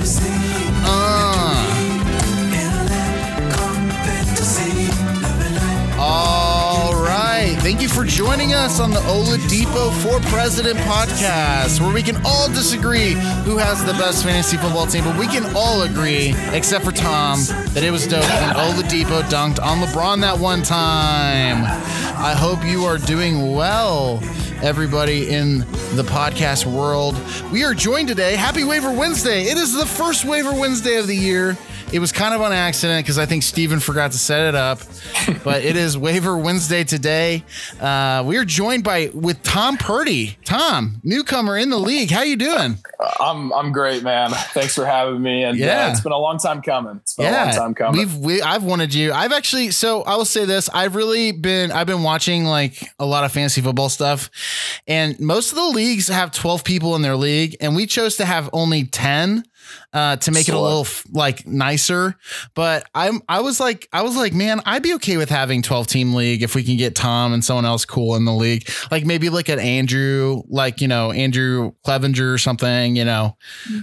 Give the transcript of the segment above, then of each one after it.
Uh. All right. Thank you for joining us on the Oladipo for President podcast, where we can all disagree who has the best fantasy football team, but we can all agree, except for Tom, that it was dope when Oladipo dunked on LeBron that one time. I hope you are doing well everybody in the podcast world. We are joined today. Happy Waiver Wednesday. It is the first Waiver Wednesday of the year. It was kind of on accident because I think Steven forgot to set it up, but it is Waiver Wednesday today. Uh, we are joined by with Tom Purdy. Tom, newcomer in the league. How you doing? I'm I'm great, man. Thanks for having me. And yeah, uh, it's been a long time coming. It's been yeah, a long time coming. We've we, I've wanted you. I've actually so I will say this. I've really been I've been watching like a lot of fantasy football stuff, and most of the leagues have 12 people in their league, and we chose to have only 10 uh, to make it a little like nicer. But I'm I was like I was like man I'd be okay with having 12 team league if we can get Tom and someone else cool in the league. Like maybe look at Andrew like you know Andrew Clevenger or something. You know,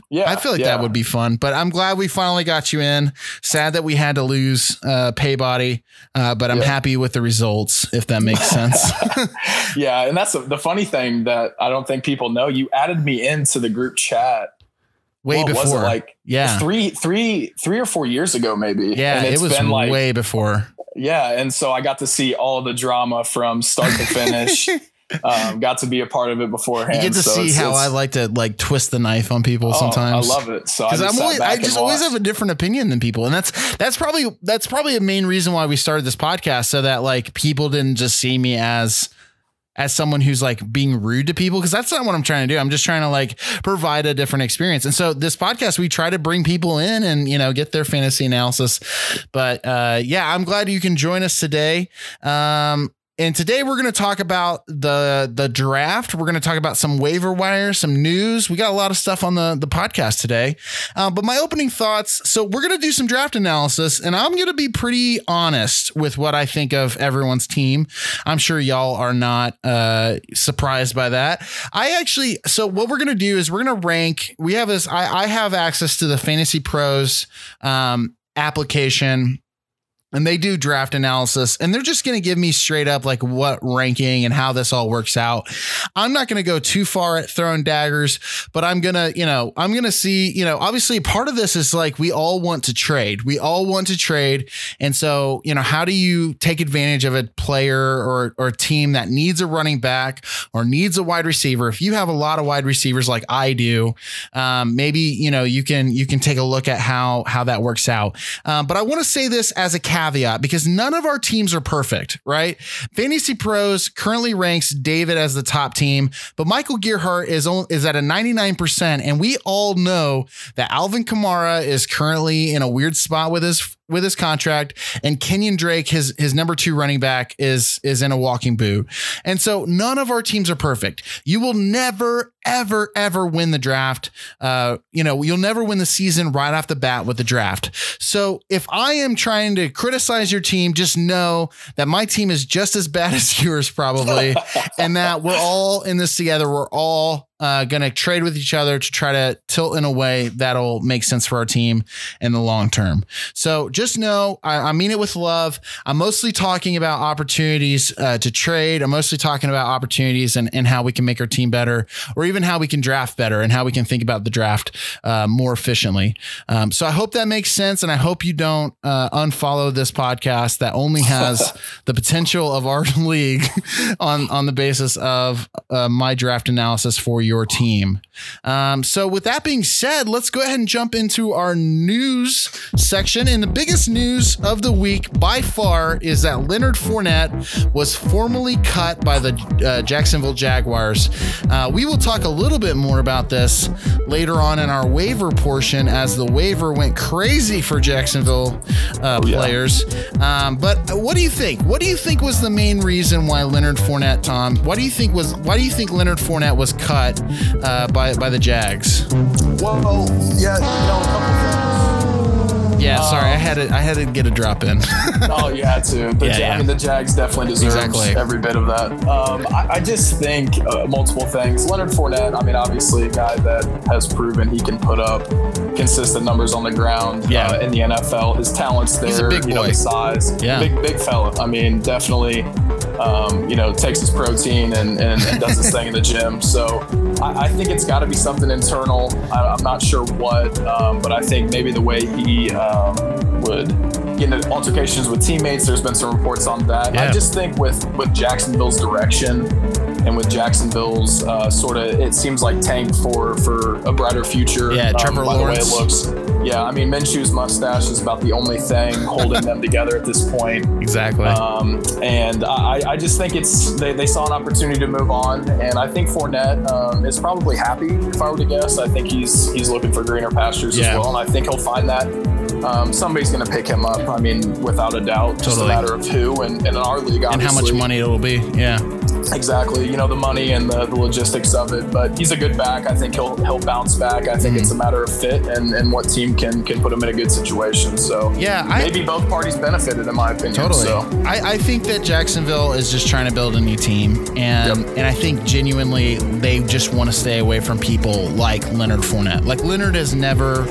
yeah, I feel like yeah. that would be fun. But I'm glad we finally got you in. Sad that we had to lose uh, Paybody, uh, but I'm yeah. happy with the results if that makes sense. yeah, and that's the funny thing that I don't think people know. You added me into the group chat way what before. like yeah, three, three, three or four years ago, maybe. Yeah, it was been like, way before. Yeah, and so I got to see all the drama from start to finish. um, got to be a part of it beforehand. You get to so see it's, how it's, I like to like twist the knife on people oh, sometimes. I love it. So because I'm always, I just always have a different opinion than people, and that's that's probably that's probably a main reason why we started this podcast, so that like people didn't just see me as as someone who's like being rude to people because that's not what I'm trying to do. I'm just trying to like provide a different experience. And so this podcast, we try to bring people in and you know get their fantasy analysis. But uh, yeah, I'm glad you can join us today. Um, and today we're going to talk about the the draft. We're going to talk about some waiver wire, some news. We got a lot of stuff on the the podcast today. Uh, but my opening thoughts. So we're going to do some draft analysis, and I'm going to be pretty honest with what I think of everyone's team. I'm sure y'all are not uh, surprised by that. I actually. So what we're going to do is we're going to rank. We have this. I, I have access to the Fantasy Pros um, application and they do draft analysis and they're just going to give me straight up like what ranking and how this all works out. I'm not going to go too far at throwing daggers, but I'm going to, you know, I'm going to see, you know, obviously part of this is like we all want to trade. We all want to trade. And so, you know, how do you take advantage of a player or or a team that needs a running back or needs a wide receiver? If you have a lot of wide receivers like I do, um, maybe, you know, you can you can take a look at how how that works out. Um, but I want to say this as a cap caveat because none of our teams are perfect, right? Fantasy Pros currently ranks David as the top team, but Michael Gearhart is is at a 99%, and we all know that Alvin Kamara is currently in a weird spot with his with his contract, and Kenyan Drake, his his number two running back, is is in a walking boot. And so none of our teams are perfect. You will never, ever, ever win the draft. Uh, you know, you'll never win the season right off the bat with the draft. So if I am trying to criticize your team, just know that my team is just as bad as yours, probably, and that we're all in this together. We're all uh, going to trade with each other to try to tilt in a way that'll make sense for our team in the long term. So just know I, I mean it with love. I'm mostly talking about opportunities uh, to trade. I'm mostly talking about opportunities and, and how we can make our team better, or even how we can draft better and how we can think about the draft uh, more efficiently. Um, so I hope that makes sense. And I hope you don't uh, unfollow this podcast that only has the potential of our league on, on the basis of uh, my draft analysis for your team. Um, so, with that being said, let's go ahead and jump into our news section. And the biggest news of the week by far is that Leonard Fournette was formally cut by the uh, Jacksonville Jaguars. Uh, we will talk a little bit more about this later on in our waiver portion as the waiver went crazy for Jacksonville uh, oh, players. Yeah. Um, but what do you think? What do you think was the main reason why Leonard Fournette, Tom? What do you think was? Why do you think Leonard Fournette was cut uh, by by the Jags? Well, yeah, you know, a couple things. Yeah, sorry, I had to I had to get a drop in. oh, you had to. The, Yeah, yeah. I mean, the Jags definitely deserves Exactly. every bit of that. Um, I, I just think uh, multiple things. Leonard Fournette. I mean, obviously, a guy that has proven he can put up consistent numbers on the ground Yeah. uh, in the NFL. His talents there. He's a big you know, the size. Yeah. Big big fella. I mean, definitely. Um, you know, takes his protein and, and, and does his thing in the gym. So I, I think it's got to be something internal. I, I'm not sure what, um, but I think maybe the way he um, would get into altercations with teammates. There's been some reports on that. I just think with with Jacksonville's direction and with Jacksonville's uh, sort of, it seems like tank for for a brighter future. Yeah, Trevor by Lawrence. The way it looks. Yeah, I mean Minshew's mustache is about the only thing holding them together at this point. exactly. Um, and I, I just think it's they, they saw an opportunity to move on, and I think Fournette um, is probably happy. If I were to guess, I think he's he's looking for greener pastures Yeah. as well, and I think he'll find that. Um, somebody's going to pick him up. I mean, without a doubt. Just a matter of who, and, and in our league, obviously. and how much money it'll be. Yeah. Exactly. You know the money and the, the logistics of it, but he's a good back. I think he'll he'll bounce back. I think it's Mm-hmm. a matter of fit and, and what team can can put him in a good situation. So Yeah, I- maybe both parties benefited in my opinion. Totally. So. I, I think that Jacksonville is just trying to build a new team, and Yep. and I think genuinely they just want to stay away from people like Leonard Fournette. Like Leonard has never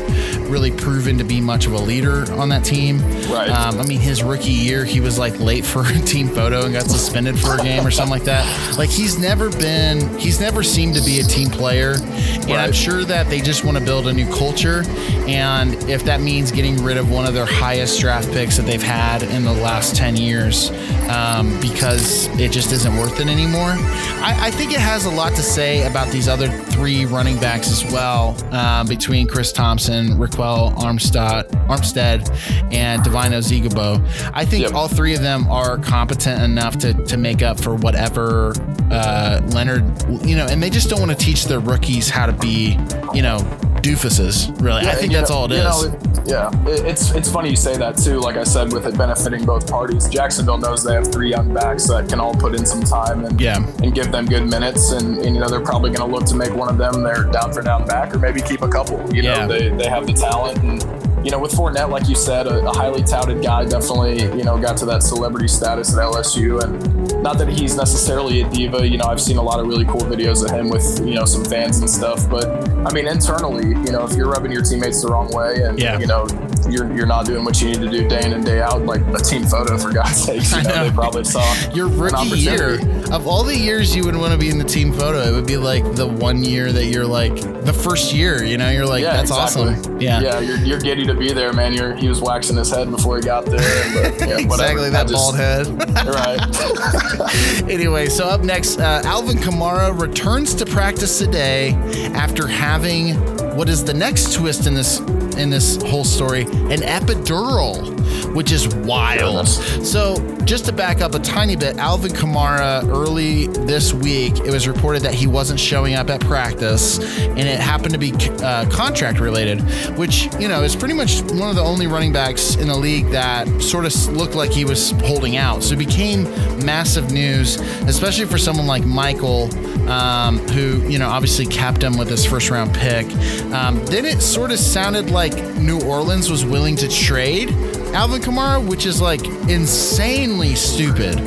really proven to be much of a leader on that team. Right. Um, I mean, his rookie year, he was like late for a team photo and got suspended for a game or something like that. Like he's never been, he's never seemed to be a team player, and I'm sure that they just want to build a new culture. And if that means getting rid of one of their highest draft picks that they've had in the last 10 years um, because it just isn't worth it anymore, I, I think it has a lot to say about these other three running backs as well uh, between Chris Thompson, Ryquell Armstead, Armstead and Devine Ozigbo. I think Yep. all three of them are competent enough to, to make up for whatever uh, Leonard, you know, and they just don't want to teach their rookies how to be, you know, doofuses. Really, I think that's know- all it is. know, it- yeah, It- it's it's funny you say that too. Like I said, with it benefiting both parties, Jacksonville knows they have three young backs that can all put in some time and Yeah. and give them good minutes. And, and you know they're probably going to look to make one of them their down for down back, or maybe keep a couple. You Yeah. know they they have the talent and. You know, with Fournette, like you said, a, a highly touted guy, definitely, you know, got to that celebrity status at LSU. And not that he's necessarily a diva. You know, I've seen a lot of really cool videos of him with, you know, some fans and stuff. But I mean, internally, you know, if you're rubbing your teammates the wrong way and, Yeah. you know, you're, you're not doing what you need to do day in and day out, like a team photo, for God's sakes, you know, know. they probably saw Your rookie year, of all the years you would want to be in the team photo, it would be like the one year that you're like the first year. You know, you're like, Yeah, that's exactly. awesome. Yeah. Yeah, you're, you're giddy to be there, man. You're, he was waxing his head before he got there. But, yeah, Exactly that just- bald head. Right. anyway, so up next, uh, Alvin Kamara returns to practice today after having what is the next twist in this in this whole story? An epidural, which is wild. So just to back up a tiny bit, Alvin Kamara early this week, it was reported that he wasn't showing up at practice, and it happened to be uh, contract related, which you know is pretty much one of the only running backs in the league that sort of looked like he was holding out. So it became massive news, especially for someone like Michael, um, who you know obviously capped him with his first round pick. Um, then it sort of sounded like New Orleans was willing to trade Alvin Kamara, which is like insanely stupid.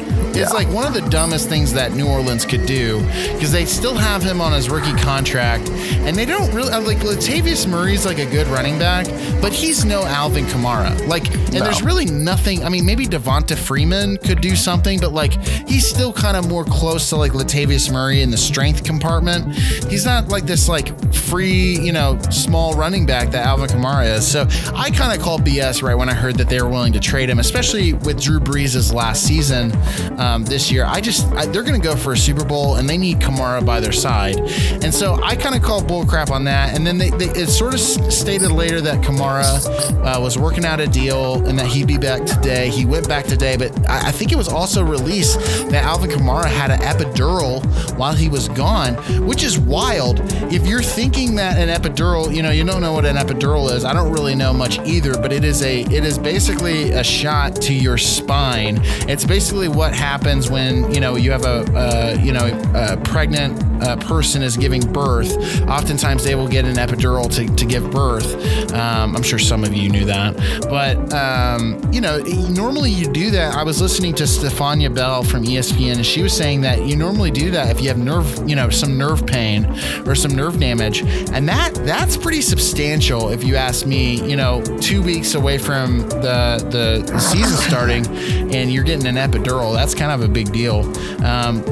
It's like one of the dumbest things that New Orleans could do because they still have him on his rookie contract, and they don't really uh, like Latavius Murray's like a good running back, but he's no Alvin Kamara. Like, and No. there's really nothing. I mean, maybe Devonta Freeman could do something, but like he's still kind of more close to like Latavius Murray in the strength compartment. He's not like this like free, you know, small running back that Alvin Kamara is. So I kind of called BS right when I heard that they were willing to trade him, especially with Drew Brees' last season um, this year. I just I, they're going to go for a Super Bowl and they need Kamara by their side, and so I kind of called bullcrap on that. And then they, they, it sort of stated later that Kamara uh, was working out a deal and that he'd be back today. He went back today, but I, I think it was also released that Alvin Kamara had an epidural while he was gone, which is wild. If you're thinking that an epidural, you know, you don't know what an epidural is. I don't really know much either, but it is a it is basically a shot to your spine. It's basically what happens when you know you have a uh, you know a pregnant uh, person is giving birth, oftentimes they will get an epidural to, to give birth. Um, I'm sure some of you knew that, but um, you know, normally you do that. I was listening to Stephania Bell from ESPN, and she was saying that you normally do that if you have nerve, you know, some nerve pain or some nerve damage, and that that's pretty substantial if you ask me. You know, two weeks away from the the, season starting, and you're getting an epidural. That's kind of a big deal. Um,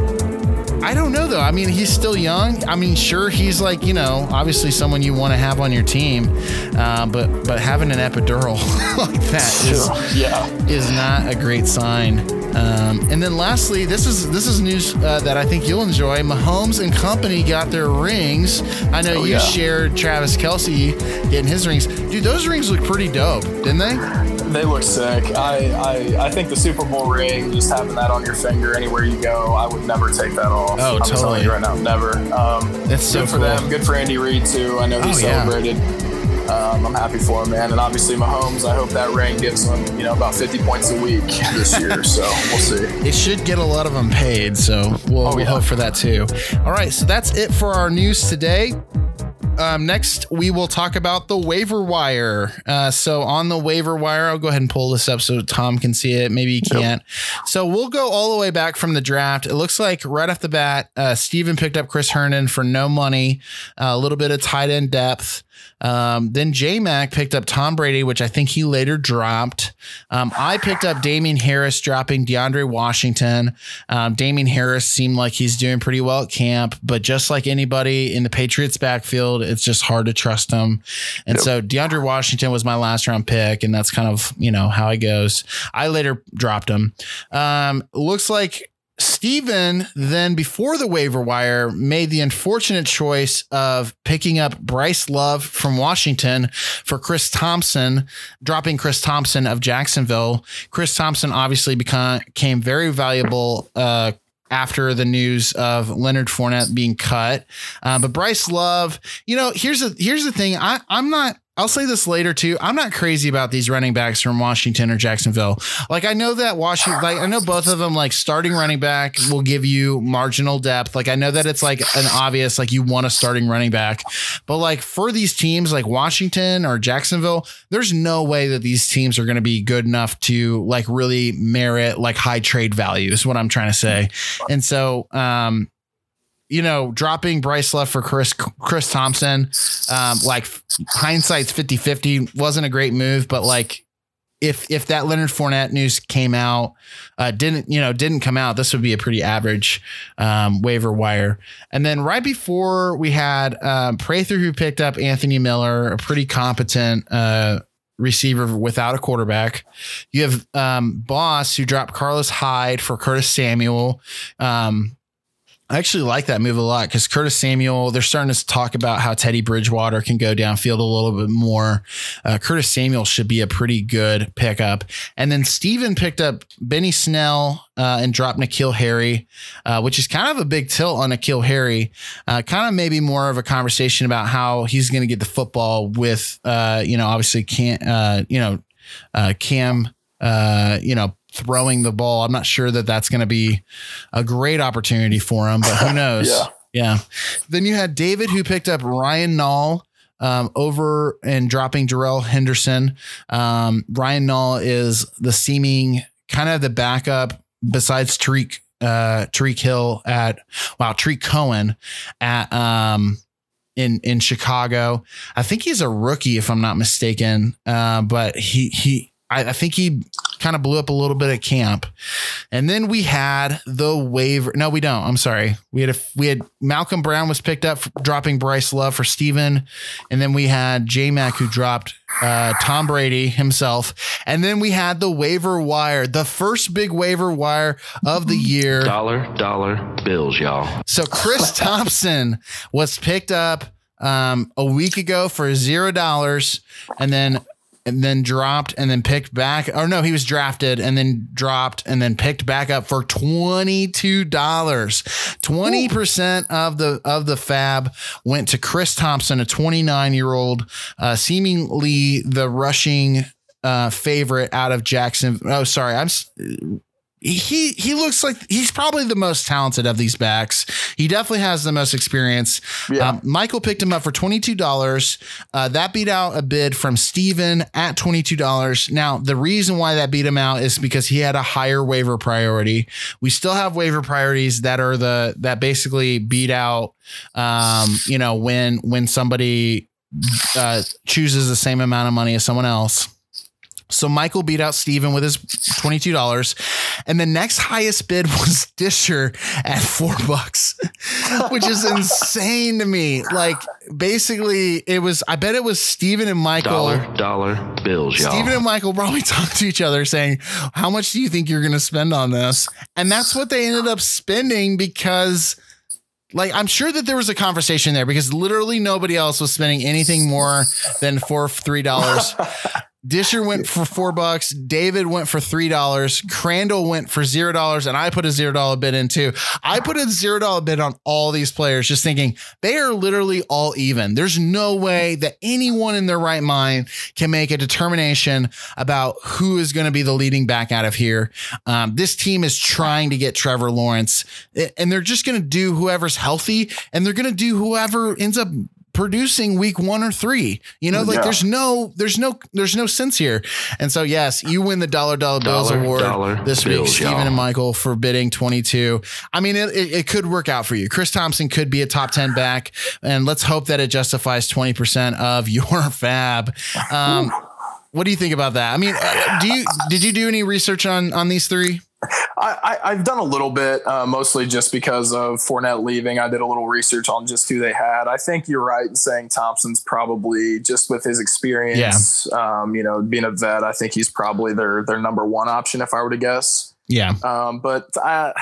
I don't know though. I mean, he's still young. I mean, sure, he's like you know, obviously someone you want to have on your team, uh, but but having an epidural like that is yeah. is not a great sign. Um, and then lastly, this is this is news uh, that I think you'll enjoy. Mahomes and company got their rings. I know Oh, you yeah. shared Travis Kelce getting his rings. Dude, those rings look pretty dope, didn't they? They look sick. I, I I think the Super Bowl ring, just having that on your finger anywhere you go, I would never take that off. Oh, I'm totally. telling you right now, never. Um, That's so good for cool. them. Good for Andy Reid too. I know he Oh, yeah. celebrated. Um, I'm happy for him, man. And obviously Mahomes. I hope that ring gives him, you know, about 50 points a week this year. so we'll see. It should get a lot of them paid, so we'll, Oh, we'll yeah. hope for that too. All right, so that's it for our news today. Um, next, we will talk about the waiver wire. Uh, so on the waiver wire, I'll go ahead and pull this up so Tom can see it. Maybe he can't. So we'll go all the way back from the draft. It looks like right off the bat, uh, Steven picked up Chris Herndon for no money, uh, a little bit of tight end depth. Um, then J Mac picked up Tom Brady, which I think he later dropped. Um, I picked up Damien Harris, dropping DeAndre Washington. Um, Damien Harris seemed like he's doing pretty well at camp, but just like anybody in the Patriots backfield, it's just hard to trust him. And so DeAndre Washington was my last round pick, and that's kind of you know how it goes. I later dropped him. Um, looks like Steven then before the waiver wire made the unfortunate choice of picking up Bryce Love from Washington for Chris Thompson, dropping Chris Thompson of Jacksonville. Chris Thompson obviously became, became very valuable uh, after the news of Leonard Fournette being cut. Uh, but Bryce Love, you know, here's the here's the thing. I I'm not. I'll say this later too. I'm not crazy about these running backs from Washington or Jacksonville. Like I know that Washington, like I know both of them, like starting running back will give you marginal depth. Like I know that it's like an obvious, like you want a starting running back, but like for these teams like Washington or Jacksonville, there's no way that these teams are going to be good enough to like really merit like high trade value. Is what I'm trying to say. And so, um, you know, dropping Bryce Love for Chris Chris Thompson, um, like hindsight's 50-50 wasn't a great move, but like if if that Leonard Fournette news came out, uh, didn't you know didn't come out, this would be a pretty average um, waiver wire. And then right before we had um, Prather who picked up Anthony Miller, a pretty competent uh, receiver without a quarterback. You have um, Boss who dropped Carlos Hyde for Curtis Samuel. Um, I actually like that move a lot because Curtis Samuel, they're starting to talk about how Teddy Bridgewater can go downfield a little bit more. Uh, Curtis Samuel should be a pretty good pickup. And then Steven picked up Benny Snell uh, and dropped N'Keal Harry, uh, which is kind of a big tilt on N'Keal Harry. Uh, kind of maybe more of a conversation about how he's going to get the football with, uh, you know, obviously can't, uh, you know, Cam, you know, throwing the ball. I'm not sure that that's going to be a great opportunity for him, but who knows? Yeah. Yeah. Then you had David who picked up Ryan Nall um, over and dropping Jarrell Henderson. Um, Ryan Nall is the seeming kind of the backup besides Tariq uh Tariq Hill at wow Tarik Cohen at um in in Chicago. I think he's a rookie if I'm not mistaken. Uh, but he he I, I think he kind of blew up a little bit at camp. And then we had the waiver. No, we don't. I'm sorry. We had a we had Malcolm Brown was picked up dropping Bryce Love for Steven. And then we had J Mac who dropped uh, Tom Brady himself. And then we had the waiver wire, the first big waiver wire of the year. Dollar, dollar bills, y'all. So Chris Thompson was picked up um, a week ago for zero dollars, and then and then dropped and then picked back. Or no, he was drafted and then dropped and then picked back up for twenty two dollars. Twenty percent of the of the fab went to Chris Thompson, a twenty nine year old, uh, seemingly the rushing uh, favorite out of Jackson. Oh, sorry, I'm. He he looks like he's probably the most talented of these backs. He definitely has the most experience. Yeah. Um, Michael picked him up for twenty two dollars. Uh, that beat out a bid from Steven at twenty two dollars. Now the reason why that beat him out is because he had a higher waiver priority. We still have waiver priorities that are the that basically beat out. Um, you know when when somebody uh, chooses the same amount of money as someone else. So Michael beat out Steven with his $22. And the next highest bid was Disher at four bucks, which is insane to me. Like basically it was, I bet it was Steven and Michael. Dollar, dollar bills, y'all. Steven and Michael probably talked to each other saying, How much do you think you're going to spend on this? And that's what they ended up spending because, like, I'm sure that there was a conversation there because literally nobody else was spending anything more than four, three dollars. Disher went for four bucks. David went for three dollars. Crandall went for zero dollars, and I put a zero dollar bid in too. I put a zero dollar bid on all these players, just thinking they are literally all even. There's no way that anyone in their right mind can make a determination about who is going to be the leading back out of here. Um, this team is trying to get Trevor Lawrence, and they're just going to do whoever's healthy, and they're going to do whoever ends up producing week one or three. You know, like Yeah. there's no, there's no, there's no sense here. And so, yes, you win the dollar dollar bills Dollar, award dollar this week, Stephen y'all. and Michael for bidding 22. I mean, it, it, it could work out for you. Chris Thompson could be a top 10 back, and let's hope that it justifies 20% of your fab. Um, what do you think about that? I mean, uh, do you did you do any research on on these three? I, I, I've done a little bit, uh, mostly just because of Fournette leaving. I did a little research on just who they had. I think you're right in saying Thompson's probably just with his experience, um, you know, being a vet. I think he's probably their their number one option if I were to guess. Yeah. Um, but uh,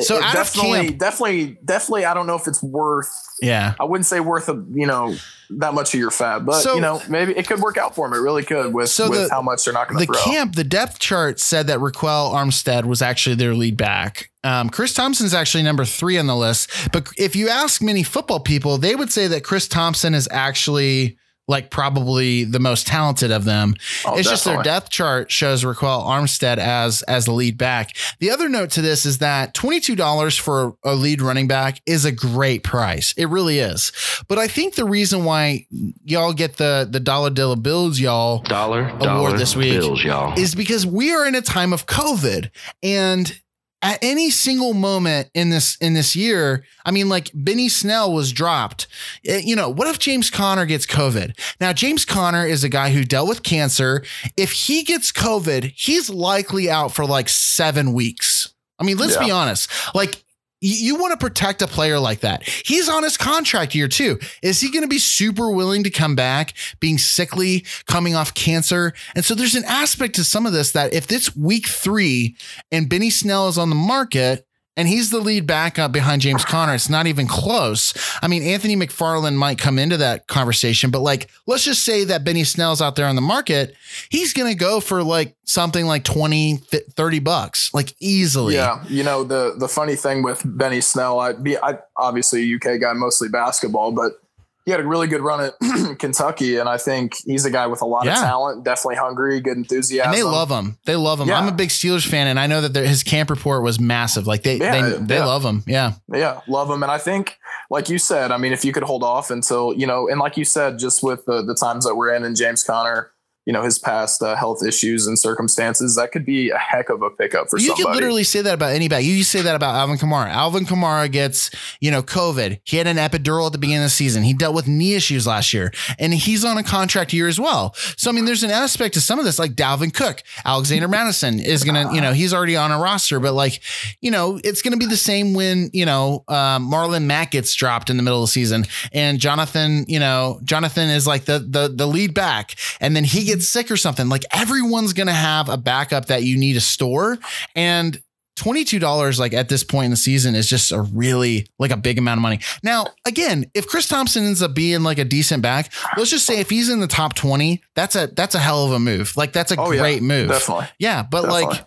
So it definitely, camp- definitely, definitely, I don't know if it's worth. Yeah. I wouldn't say worth a you know that much of your fab, but So- you know maybe it could work out for him. It really could with So with the- how much they're not going the to throw. camp, the depth chart said that Ryquell Armstead was actually their lead back. Um, Chris Thompson's actually number three on the list. But if you ask many football people, they would say that Chris Thompson is actually like probably the most talented of them. Oh, it's just their depth chart shows Ryquell Armstead as as the lead back. The other note to this is that twenty two dollars for a lead running back is a great price. It really is. But I think the reason why y'all get the the dollar dollar bills, y'all Dollar, dollar this week bills, y'all. is because we are in a time of COVID and at any single moment in this in this year, I mean, like Benny Snell was dropped. Eh, you know, what if James Conner gets COVID? Now, James Conner is a guy who dealt with cancer. If he gets COVID, he's likely out for like seven weeks. I mean, let's Yeah. be honest. Like, you, want to protect a player like that. He's on his contract year too. Is he going to be super willing to come back, being sickly, coming off cancer? And so there's an aspect to some of this that if it's week three and Benny Snell is on the market and he's the lead backup behind James Conner, it's not even close. I mean, Anthony McFarland might come into that conversation, but like, let's just say that Benny Snell's out there on the market. He's going to go for like something like 20, 30 bucks, like easily. Yeah, you know the the funny thing with Benny Snell, I be I obviously UK guy, mostly basketball, but he had a really good run at Kentucky, and I think he's a guy with a lot Yeah. of talent, definitely hungry, good enthusiasm. And they love him. They love him. Yeah. I'm a big Steelers fan, and I know that their- his camp report was massive. Like they, Yeah, they, they love him. Yeah, Yeah, love him, and I think, like you said, I mean, if you could hold off until you know, and like you said, just with the the times that we're in, and James Conner, you know, his past uh, health issues and circumstances, that could be a heck of a pickup for you somebody. can literally say that about anybody. You say that about Alvin Kamara. Alvin Kamara gets, you know, COVID. He had an epidural at the beginning of the season. He dealt with knee issues last year, and he's on a contract year as well. So I mean, there's an aspect to some of this, like Dalvin Cook, Alexander Mattison is gonna, you know, he's already on a roster, but like, you know, it's gonna be the same when you know um, Marlon Mack gets dropped in the middle of the season, and Jonathan, you know, Jonathan is like the the the lead back, and then he gets sick or something. Like everyone's gonna have a backup that you need to store, and $22 like at this point in the season is just a really like a big amount of money. Now, again, if Chris Thompson ends up being like a decent back, let's just say if he's in the top 20, that's a that's a hell of a move. Like that's a Oh, yeah, great move. definitely. Yeah, but Definitely. like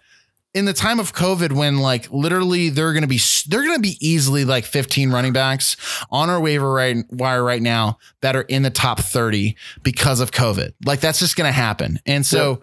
in the time of COVID, when like literally they're going to be they're going to be easily like 15 running backs on our waiver right, wire right now that are in the top 30 because of COVID. Like that's just going to happen. And so, yep.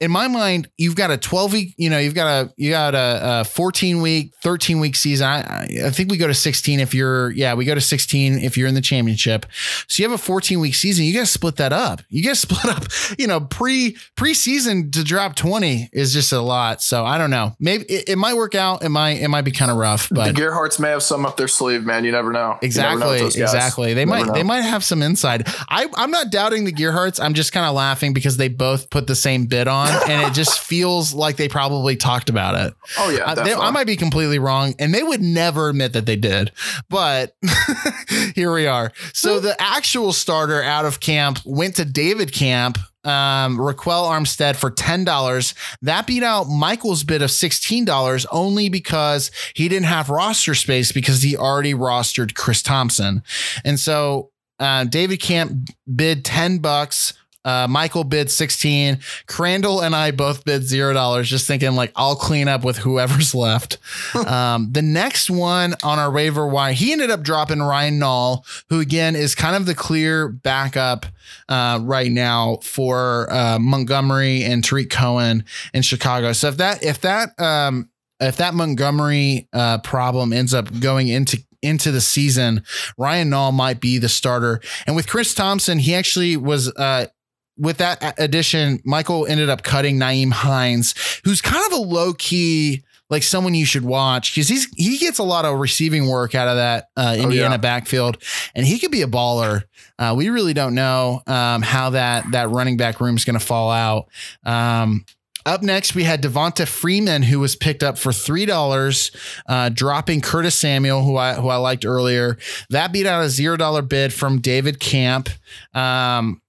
in my mind, you've got a 12 week, you know, you've got a you got a, a 14 week, 13 week season. I, I think we go to 16 if you're yeah, we go to 16 if you're in the championship. So you have a 14 week season. You got to split that up. You got to split up. You know, pre preseason to drop 20 is just a lot. So I don't know. Maybe it, it might work out. It might it might be kind of rough. But the Gerhardts may have some up their sleeve, man. You never know. Exactly. Never know exactly. They might know. they might have some inside. I I'm not doubting the Gerhardts. I'm just kind of laughing because they both put the same bid on, and it just feels like they probably talked about it. Oh yeah, uh, they, I might be completely wrong, and they would never admit that they did. But here we are. So the actual starter out of camp went to David Camp, um, Ryquell Armstead for $10. That beat out Michael's bid of $16 only because he didn't have roster space because he already rostered Chris Thompson. And so uh, David Camp bid 10 bucks uh, Michael bid 16. Crandall and I both bid $0, just thinking like I'll clean up with whoever's left. um, the next one on our waiver wire, he ended up dropping Ryan Nall, who again is kind of the clear backup uh, right now for uh, Montgomery and Tarik Cohen in Chicago. So if that, if that, um, if that Montgomery uh, problem ends up going into into the season, Ryan Nall might be the starter. And with Chris Thompson, he actually was uh, with that addition, Michael ended up cutting Nyheim Hines, who's kind of a low key, like someone you should watch because he's he gets a lot of receiving work out of that uh, Indiana oh, yeah. backfield, and he could be a baller. Uh, we really don't know um, how that that running back room is going to fall out. Um, up next, we had Devonta Freeman, who was picked up for three dollars, uh, dropping Curtis Samuel, who I who I liked earlier. That beat out a zero dollar bid from David Camp. Um,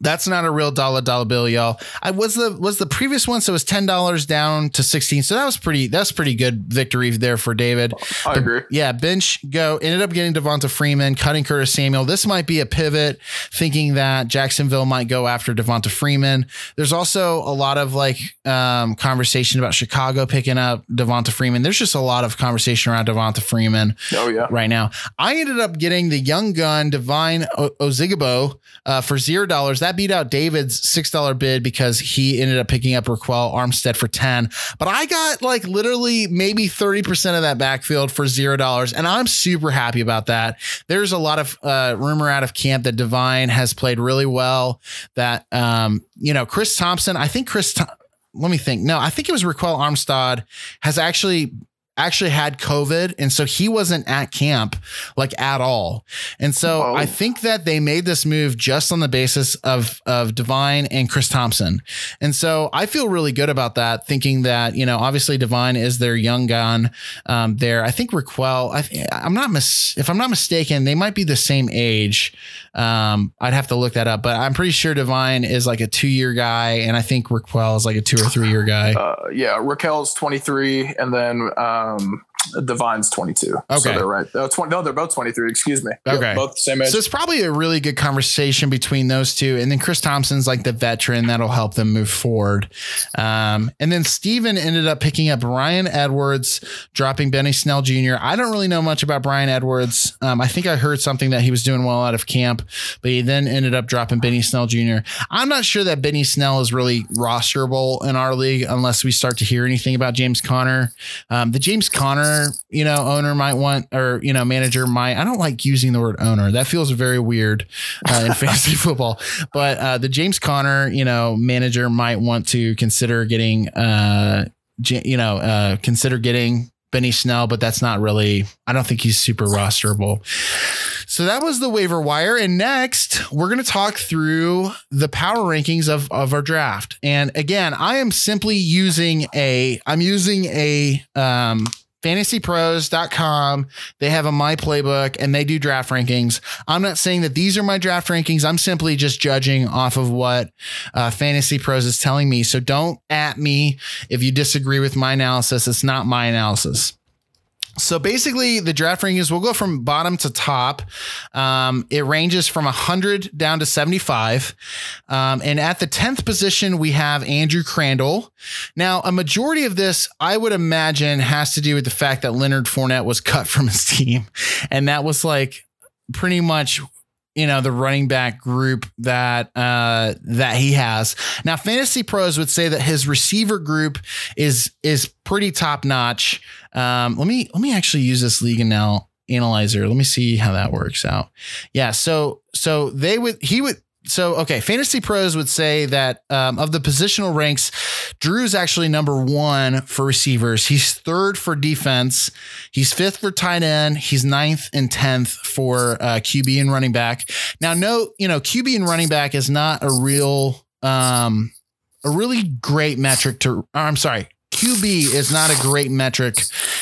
that's not a real dollar dollar bill, y'all. I was the was the previous one, so it was ten dollars down to sixteen. So that was pretty. That's pretty good victory there for David. I agree. Yeah, bench go ended up getting Devonta Freeman, cutting Curtis Samuel. This might be a pivot, thinking that Jacksonville might go after Devonta Freeman. There's also a lot of like um, conversation about Chicago picking up Devonta Freeman. There's just a lot of conversation around Devonta Freeman. Oh yeah, right now. I ended up getting the young gun Devine o- Ozigbo uh, for zero dollars. That that beat out David's six dollar bid because he ended up picking up Ryquell Armstead for ten. But I got like literally maybe thirty percent of that backfield for zero dollars, and I'm super happy about that. There's a lot of uh, rumor out of camp that Devine has played really well. That um, you know, Chris Thompson. I think Chris. let me think. No, I think it was Ryquell Armstead has actually actually had COVID. And so he wasn't at camp like at all. And so Whoa. I think that they made this move just on the basis of, of Devine and Chris Thompson. And so I feel really good about that, thinking that, you know, obviously Devine is their young gun um, there. I think Ryquell, I, am not, mis- if I'm not mistaken, they might be the same age. Um, I'd have to look that up, but I'm pretty sure Devine is like a two year guy. And I think Ryquell is like a two or three year guy. Uh, yeah. Ryquell's 23. And then, um, Devine's 22. Okay. So they're right. Oh, 20, no, they're both 23. Excuse me. Okay. Yep, both the same age. So it's probably a really good conversation between those two. And then Chris Thompson's like the veteran that'll help them move forward. Um, and then Steven ended up picking up Bryan Edwards, dropping Benny Snell Jr. I don't really know much about Bryan Edwards. Um, I think I heard something that he was doing well out of camp, but he then ended up dropping Benny Snell Jr. I'm not sure that Benny Snell is really rosterable in our league unless we start to hear anything about James Conner. Um, the James Conner you know, owner might want, or, you know, manager might, I don't like using the word owner. That feels very weird uh, in fantasy football. But uh, the James Conner, you know, manager might want to consider getting, uh, you know, uh, consider getting Benny Snell, but that's not really, I don't think he's super rosterable. So that was the waiver wire. And next, we're going to talk through the power rankings of, of our draft. And again, I am simply using a, I'm using a, um, fantasypros.com. They have a my playbook and they do draft rankings. I'm not saying that these are my draft rankings. I'm simply just judging off of what uh, Fantasy Pros is telling me. So don't at me if you disagree with my analysis. It's not my analysis. So basically, the draft rankings will go from bottom to top. Um, it ranges from 100 down to 75. Um, and at the 10th position, we have Andrew Crandall. Now, a majority of this, I would imagine, has to do with the fact that Leonard Fournette was cut from his team. And that was like pretty much you know the running back group that uh that he has. Now fantasy pros would say that his receiver group is is pretty top notch um let me let me actually use this league now analyzer. Let me see how that works out. Yeah so so they would he would so okay, fantasy pros would say that um, of the positional ranks, Drew's actually number one for receivers. He's third for defense. He's fifth for tight end. He's ninth and tenth for uh, QB and running back. Now, no, you know, QB and running back is not a real, um, a really great metric to. I'm sorry, QB is not a great metric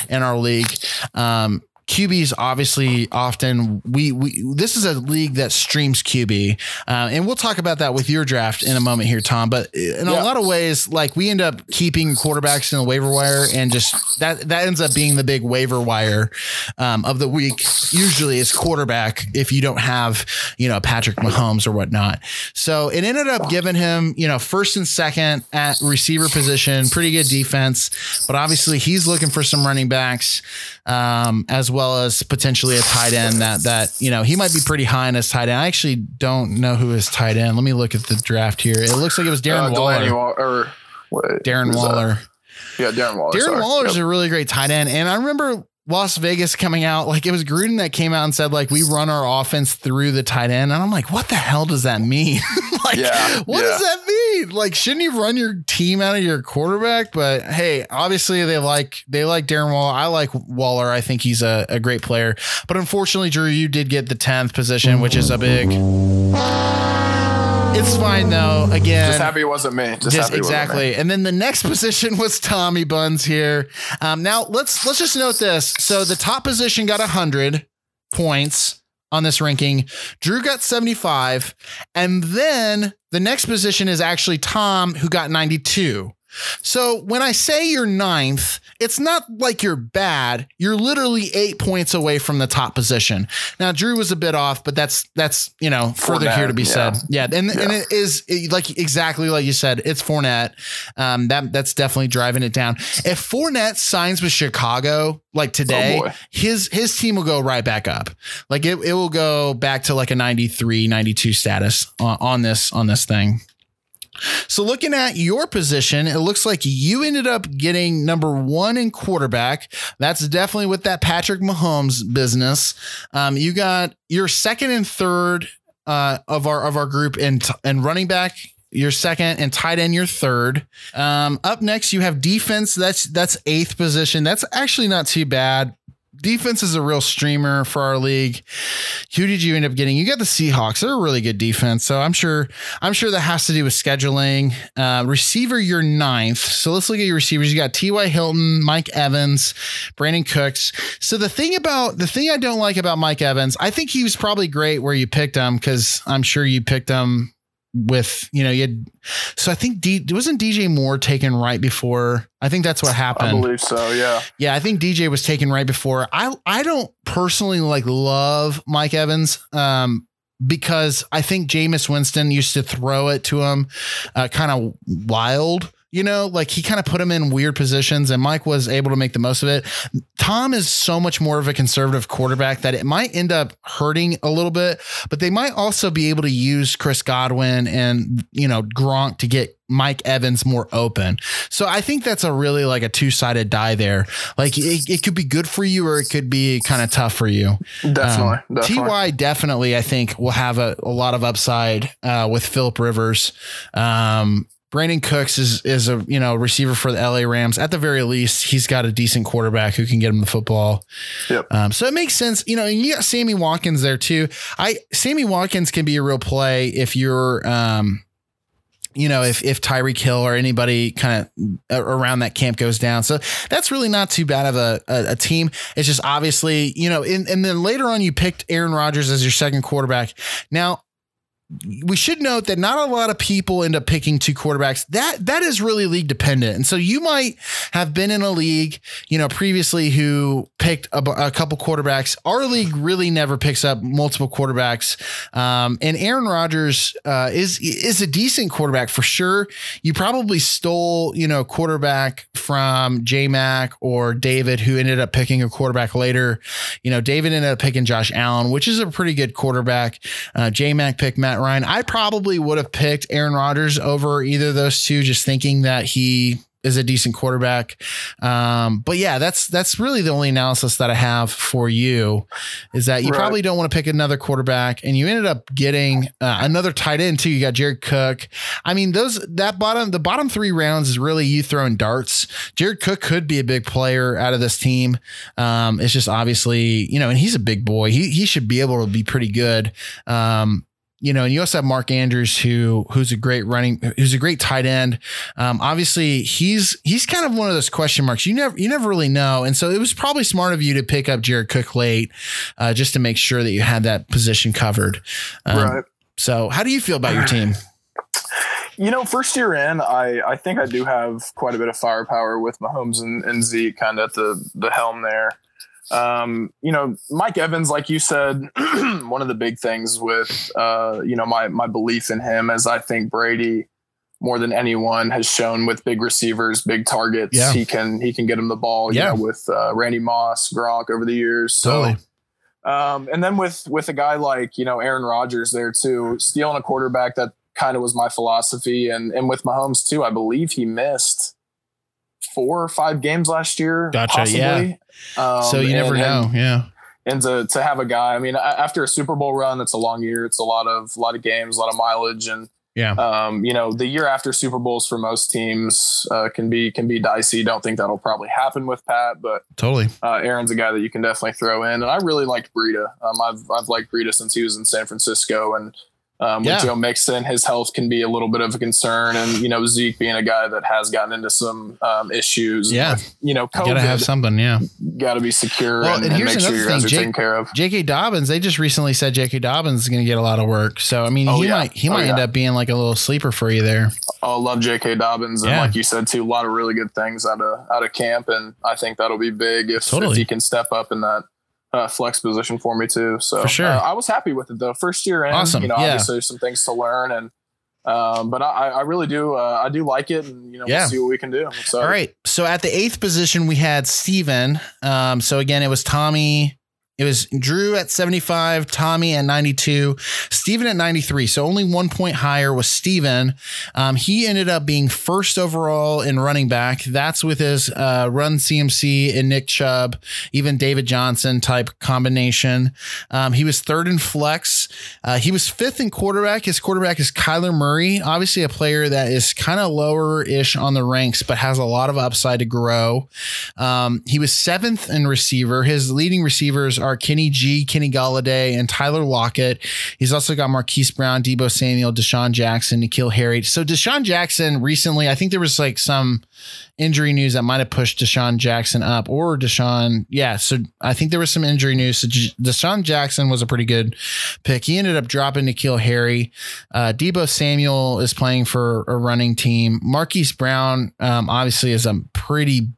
in our league. Um, QBs obviously often we we this is a league that streams QB, uh, and we'll talk about that with your draft in a moment here, Tom. But in yeah. a lot of ways, like we end up keeping quarterbacks in the waiver wire, and just that that ends up being the big waiver wire um, of the week. Usually, it's quarterback if you don't have you know Patrick Mahomes or whatnot. So it ended up giving him you know first and second at receiver position, pretty good defense, but obviously he's looking for some running backs um, as well as potentially a tight end that that you know he might be pretty high in his tight end. I actually don't know who his tight end. Let me look at the draft here. It looks like it was Darren uh, Waller. or wait, Darren Waller. That? Yeah, Darren Waller. Darren Waller's yep. a really great tight end, and I remember Las Vegas coming out, like it was Gruden that came out and said, like, we run our offense through the tight end. And I'm like, what the hell does that mean? like, yeah, what yeah. does that mean? Like, shouldn't you run your team out of your quarterback? But hey, obviously they like they like Darren Waller. I like Waller. I think he's a, a great player. But unfortunately, Drew, you did get the 10th position, which is a big it's fine though. Again, just happy it wasn't me. Just, just exactly. Me. And then the next position was Tommy Bunz here. Um, now let's let's just note this. So the top position got hundred points on this ranking. Drew got 75. And then the next position is actually Tom, who got 92. So when I say you're ninth, it's not like you're bad. You're literally eight points away from the top position. Now Drew was a bit off, but that's that's you know further Fournette, here to be yeah. said. Yeah, and yeah. and it is like exactly like you said. It's Fournette. Um, that that's definitely driving it down. If Fournette signs with Chicago like today, oh his his team will go right back up. Like it it will go back to like a 93, 92 status on, on this on this thing. So, looking at your position, it looks like you ended up getting number one in quarterback. That's definitely with that Patrick Mahomes business. Um, you got your second and third uh, of our of our group and and running back. Your second and tight end, your third. Um, up next, you have defense. That's that's eighth position. That's actually not too bad defense is a real streamer for our league. Who did you end up getting? You got the Seahawks. They're a really good defense. So I'm sure I'm sure that has to do with scheduling. Uh, receiver, you're ninth. So let's look at your receivers. You got T.Y. Hilton, Mike Evans, Brandin Cooks. So the thing about the thing I don't like about Mike Evans, I think he was probably great where you picked him because I'm sure you picked him with you know you had so I think D, wasn't DJ Moore taken right before I think that's what happened. I believe so, yeah. Yeah, I think DJ was taken right before. I I don't personally like love Mike Evans um because I think Jameis Winston used to throw it to him uh, kind of wild you know, like he kind of put him in weird positions and Mike was able to make the most of it. Tom is so much more of a conservative quarterback that it might end up hurting a little bit, but they might also be able to use Chris Godwin and, you know, Gronk to get Mike Evans more open. So I think that's a really like a two sided die there. Like it, it, could be good for you or it could be kind of tough for you. Definitely. Um, definitely. Ty definitely I think will have a, a lot of upside uh, with Philip Rivers. Um, Brandin Cooks is is a you know receiver for the LA Rams. At the very least, he's got a decent quarterback who can get him the football. Yep. Um, so it makes sense. You know, and you got Sammy Watkins there too. I Sammy Watkins can be a real play if you're um, you know, if if Tyreek Hill or anybody kind of around that camp goes down. So that's really not too bad of a, a, a team. It's just obviously, you know, in, and then later on you picked Aaron Rodgers as your second quarterback. Now we should note that not a lot of people end up picking two quarterbacks. That that is really league dependent, and so you might have been in a league, you know, previously who picked a, a couple quarterbacks. Our league really never picks up multiple quarterbacks, um, and Aaron Rodgers uh, is is a decent quarterback for sure. You probably stole, you know, quarterback from J Mac or David, who ended up picking a quarterback later. You know, David ended up picking Josh Allen, which is a pretty good quarterback. Uh, J Mac picked Matt Ryan. I probably would have picked Aaron Rodgers over either of those two, just thinking that he is a decent quarterback. Um, but yeah, that's that's really the only analysis that I have for you is that you Right. probably don't want to pick another quarterback, and you ended up getting uh, another tight end too. You got Jared Cook. I mean, those that bottom the bottom three rounds is really you throwing darts. Jared Cook could be a big player out of this team. Um, it's just obviously you know, and he's a big boy. He he should be able to be pretty good. Um, you know, and you also have Mark Andrews, who who's a great running, who's a great tight end. Um, obviously, he's he's kind of one of those question marks. You never you never really know, and so it was probably smart of you to pick up Jared Cook late, uh, just to make sure that you had that position covered. Um, right. So, how do you feel about your team? You know, first year in, I, I think I do have quite a bit of firepower with Mahomes and, and Zeke kind of at the, the helm there. Um, you know, Mike Evans, like you said, one of the big things with, uh, you know, my, my belief in him is I think Brady more than anyone has shown with big receivers, big targets. Yeah. He can, he can get him the ball, you Yeah. know, with, uh, Randy Moss, Gronk over the years. So, Totally. um, and then with with a guy like you know Aaron Rodgers there too, stealing a quarterback that kind of was my philosophy, and and with Mahomes too, I believe he missed four or five games last year. Gotcha, yeah. Um, so you never and- know. And, yeah. and to to have a guy, I mean, after a Super Bowl run, it's a long year. It's a lot of a lot of games, a lot of mileage, and Yeah. um, you know, the year after Super Bowls for most teams uh, can be can be dicey. Don't think that'll probably happen with Pat, but Totally. uh, Aaron's a guy that you can definitely throw in, and I really liked Breida. Um, I've I've liked Breida since he was in San Francisco, and um, with Yeah. Joe Mixon, his health can be a little bit of a concern, and you know Zeke being a guy that has gotten into some um, issues. Yeah. with, you know, You gotta have COVID something. Yeah. got to be secure Well, and, and and here's make sure your guys are Jake- taken care of. J.K. Dobbins. They just recently said J.K. Dobbins is going to get a lot of work. So I mean, Oh, he yeah. might he Oh, might end yeah. up being like a little sleeper for you there. I love J.K. Dobbins, and like you said too, a lot of really good things out of out of camp, and I think that'll be big if, Totally. if he can step up in that uh, flex position for me too. So For sure. uh, I was happy with it though. First year in, Awesome. you know, Yeah. obviously there's some things to learn, and um, but I, I really do uh, I do like it, and you know, Yeah. we'll see what we can do. All right. So at the eighth position, we had Steven. Um, so again, it was Tommy. It was Drew at 75, Tommy at 92, Steven at 93. So only one point higher was Steven. Um, he ended up being first overall in running back. That's with his uh, run CMC and Nick Chubb, even David Johnson type combination. Um, he was third in flex. Uh, he was fifth in quarterback. His quarterback is Kyler Murray, obviously a player that is kind of lower ish on the ranks, but has a lot of upside to grow. Um, he was seventh in receiver. His leading receivers are Kenny G, Kenny Golladay, and Tyler Lockett. He's also got Marquise Brown, Deebo Samuel, DeSean Jackson, N'Keal Harry. So DeSean Jackson recently, I think there was like some injury news that might have pushed DeSean Jackson up or Deshaun. Yeah. So I think there was some injury news. So DeSean Jackson was a pretty good pick. He ended up dropping N'Keal Harry. Uh, Deebo Samuel is playing for a running team. Marquise Brown, um, obviously, is a pretty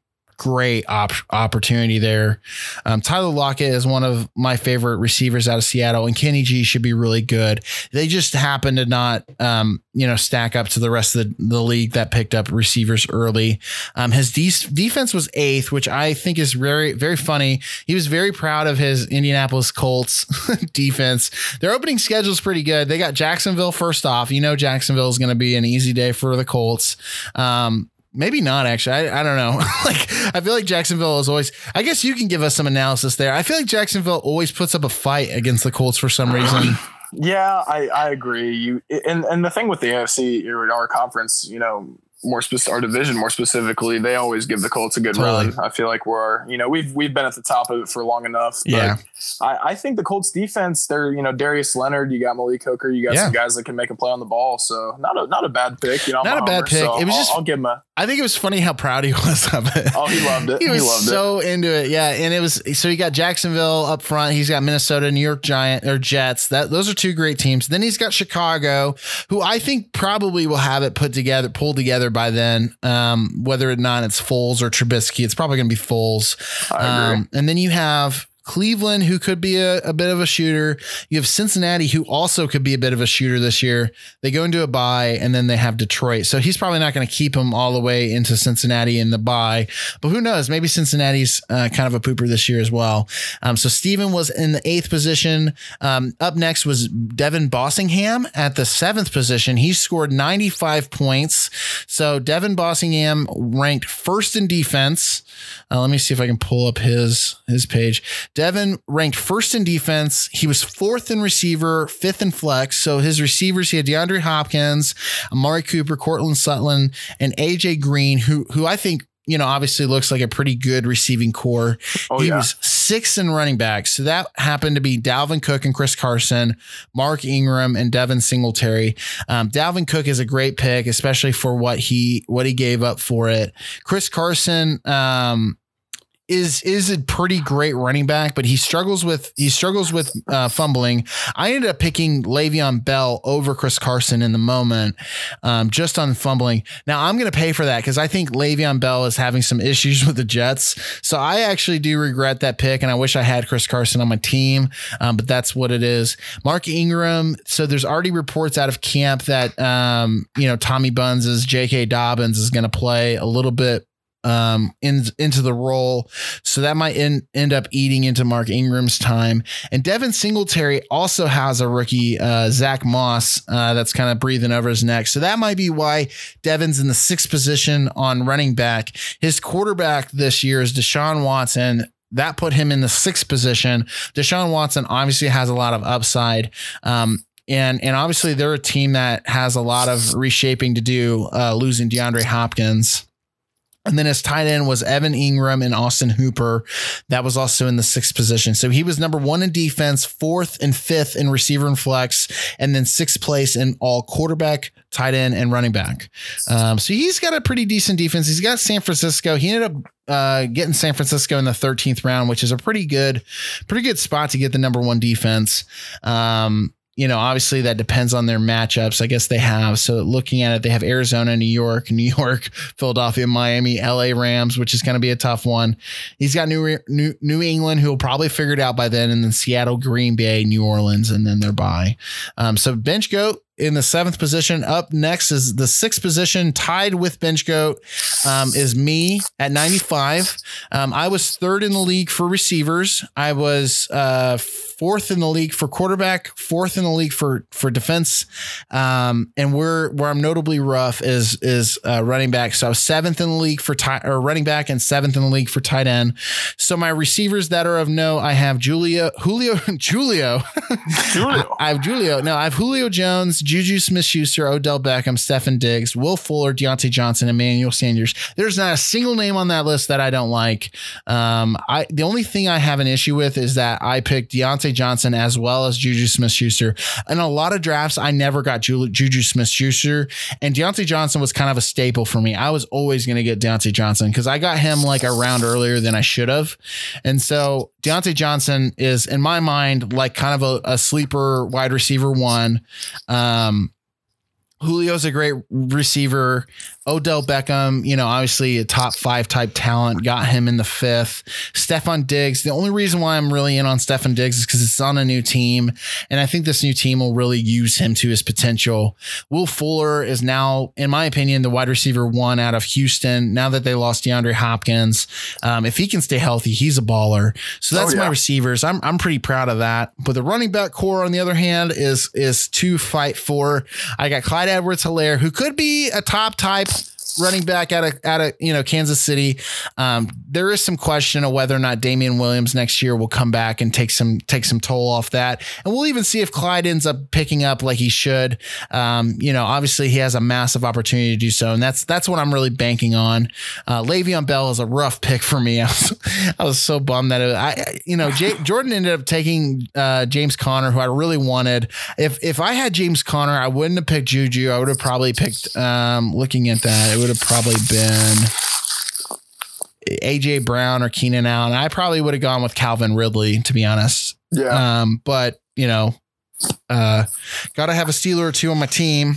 great op- opportunity there. Um, Tyler Lockett is one of my favorite receivers out of Seattle, and Kenny G should be really good. They just happen to not, um, you know, stack up to the rest of the, the league that picked up receivers early. Um, his de- defense was eighth, which I think is very, very funny. He was very proud of his Indianapolis Colts defense. Their opening schedule is pretty good. They got Jacksonville first off. You know, Jacksonville is going to be an easy day for the Colts. Um, Maybe not actually. I, I don't know. like I feel like Jacksonville is always. I guess you can give us some analysis there. I feel like Jacksonville always puts up a fight against the Colts for some reason. Yeah, I, I agree. You and and the thing with the AFC or our conference, you know, more specific, our division more specifically, they always give the Colts a good Totally. run. I feel like we're, you know, we've we've been at the top of it for long enough. but Yeah. I, I think the Colts defense, they're, you know, Darius Leonard, you got Malik Hooker, you got Yeah. some guys that can make a play on the ball. So not a not a bad pick. You know, Not a bad homer, pick. so It was I'll, just- I'll give him a. I think it was funny how proud he was of it. Oh, he loved it. He He, was loved it. so into it. Yeah. And it was so he got Jacksonville up front. He's got Minnesota, New York Giant or Jets. That those are two great teams. Then he's got Chicago, who I think probably will have it put together, pulled together by then. Um, whether or not it's Foles or Trubisky, it's probably gonna be Foles. Um, and then you have Cleveland, who could be a, a bit of a shooter. You have Cincinnati, who also could be a bit of a shooter this year. They go into a bye, and then they have Detroit. So he's probably not going to keep him all the way into Cincinnati in the bye. But who knows? Maybe Cincinnati's uh, kind of a pooper this year as well. Um, so Steven was in the eighth position. Um, up next was Devin Bossingham at the seventh position. He scored 95 points. So Devin Bossingham ranked first in defense. Uh, let me see if I can pull up his his page. Devin ranked first in defense. He was fourth in receiver, fifth in flex. So his receivers, he had DeAndre Hopkins, Amari Cooper, Courtland Sutton, and AJ Green, who who I think you know obviously looks like a pretty good receiving core. Oh, he yeah. was sixth in running back. So that happened to be Dalvin Cook and Chris Carson, Mark Ingram and Devin Singletary. Um, Dalvin Cook is a great pick, especially for what he what he gave up for it. Chris Carson um, is is a pretty great running back, but he struggles with he struggles with uh, fumbling. I ended up picking Le'Veon Bell over Chris Carson in the moment, um, just on fumbling. Now I'm going to pay for that because I think Le'Veon Bell is having some issues with the Jets. So I actually do regret that pick, and I wish I had Chris Carson on my team. Um, but that's what it is. Mark Ingram. So there's already reports out of camp that um, you know Tommy Bunz' is J.K. Dobbins is going to play a little bit um in, into the role. So that might end, end up eating into mark ingram's time. And devin singletary also has a rookie uh zach moss uh that's kind of breathing over his neck. So that might be why devin's in the sixth position on running back. His quarterback this year is deshaun watson. That put him in the sixth position. Deshaun watson obviously has a lot of upside um and and obviously they're a team that has a lot of reshaping to do uh losing deandre hopkins and then his tight end was Evan Engram and Austin Hooper. That was also in the sixth position. So he was number one in defense, fourth and fifth in receiver and flex, and then sixth place in all quarterback, tight end, and running back. Um, so he's got a pretty decent defense. He's got San Francisco. He ended up uh, getting San Francisco in the 13th round, which is a pretty good, pretty good spot to get the number one defense. Um, you know, obviously that depends on their matchups. I guess they have. So looking at it, they have Arizona, New York, New York, Philadelphia, Miami, LA Rams, which is going to be a tough one. He's got New, New New England, who will probably figure it out by then, and then Seattle, Green Bay, New Orleans, and then they're by. Um, so bench goat in the seventh position. Up next is the sixth position, tied with bench goat, um, is me at 95. Um, I was third in the league for receivers. I was uh, fourth in the league for quarterback, fourth in the league for for defense. Um, and where where I'm notably rough is is uh, running back. So I was seventh in the league for tight or running back and seventh in the league for tight end. So my receivers that are of note, I have Julio, Julio, Julio. Julio. I have Julio. No, I have Julio Jones, Juju Smith Schuster, Odell Beckham, Stefon Diggs, Will Fuller, Diontae Johnson, Emmanuel Sanders. There's not a single name on that list that I don't like. Um, I the only thing I have an issue with is that I picked Diontae Johnson as well as Juju Smith Schuster. In a lot of drafts, I never got Ju- Juju Smith Schuster, and Diontae Johnson was kind of a staple for me. I was always going to get Diontae Johnson because I got him like a round earlier than I should have. And so Diontae Johnson is, in my mind, like kind of a, a sleeper wide receiver one. Um, Julio's a great receiver. Odell Beckham, you know, obviously a top five type talent, got him in the fifth. Stefon Diggs. The only reason why I'm really in on Stefon Diggs is because it's on a new team. And I think this new team will really use him to his potential. Will Fuller is now, in my opinion, the wide receiver one out of Houston. Now that they lost DeAndre Hopkins, um, if he can stay healthy, he's a baller. So that's Oh, yeah. my receivers. I'm I'm pretty proud of that. But the running back core, on the other hand, is is to fight for. I got Clyde Edwards Hilaire, who could be a top type running back out of out of you know Kansas City. Um, there is some question of whether or not Damien Williams next year will come back and take some take some toll off that, and we'll even see if Clyde ends up picking up like he should. Um, you know, obviously he has a massive opportunity to do so, and that's that's what I'm really banking on. Uh, Le'Veon Bell is a rough pick for me. I was I was so bummed that it, I you know J- Jordan ended up taking uh, James Conner, who I really wanted. If if I had James Conner, I wouldn't have picked Juju. I would have probably picked. Um, looking at that, it would have probably been AJ Brown or Keenan Allen. I probably would have gone with Calvin Ridley, to be honest. Yeah. Um, but you know, uh, got to have a Steeler or two on my team.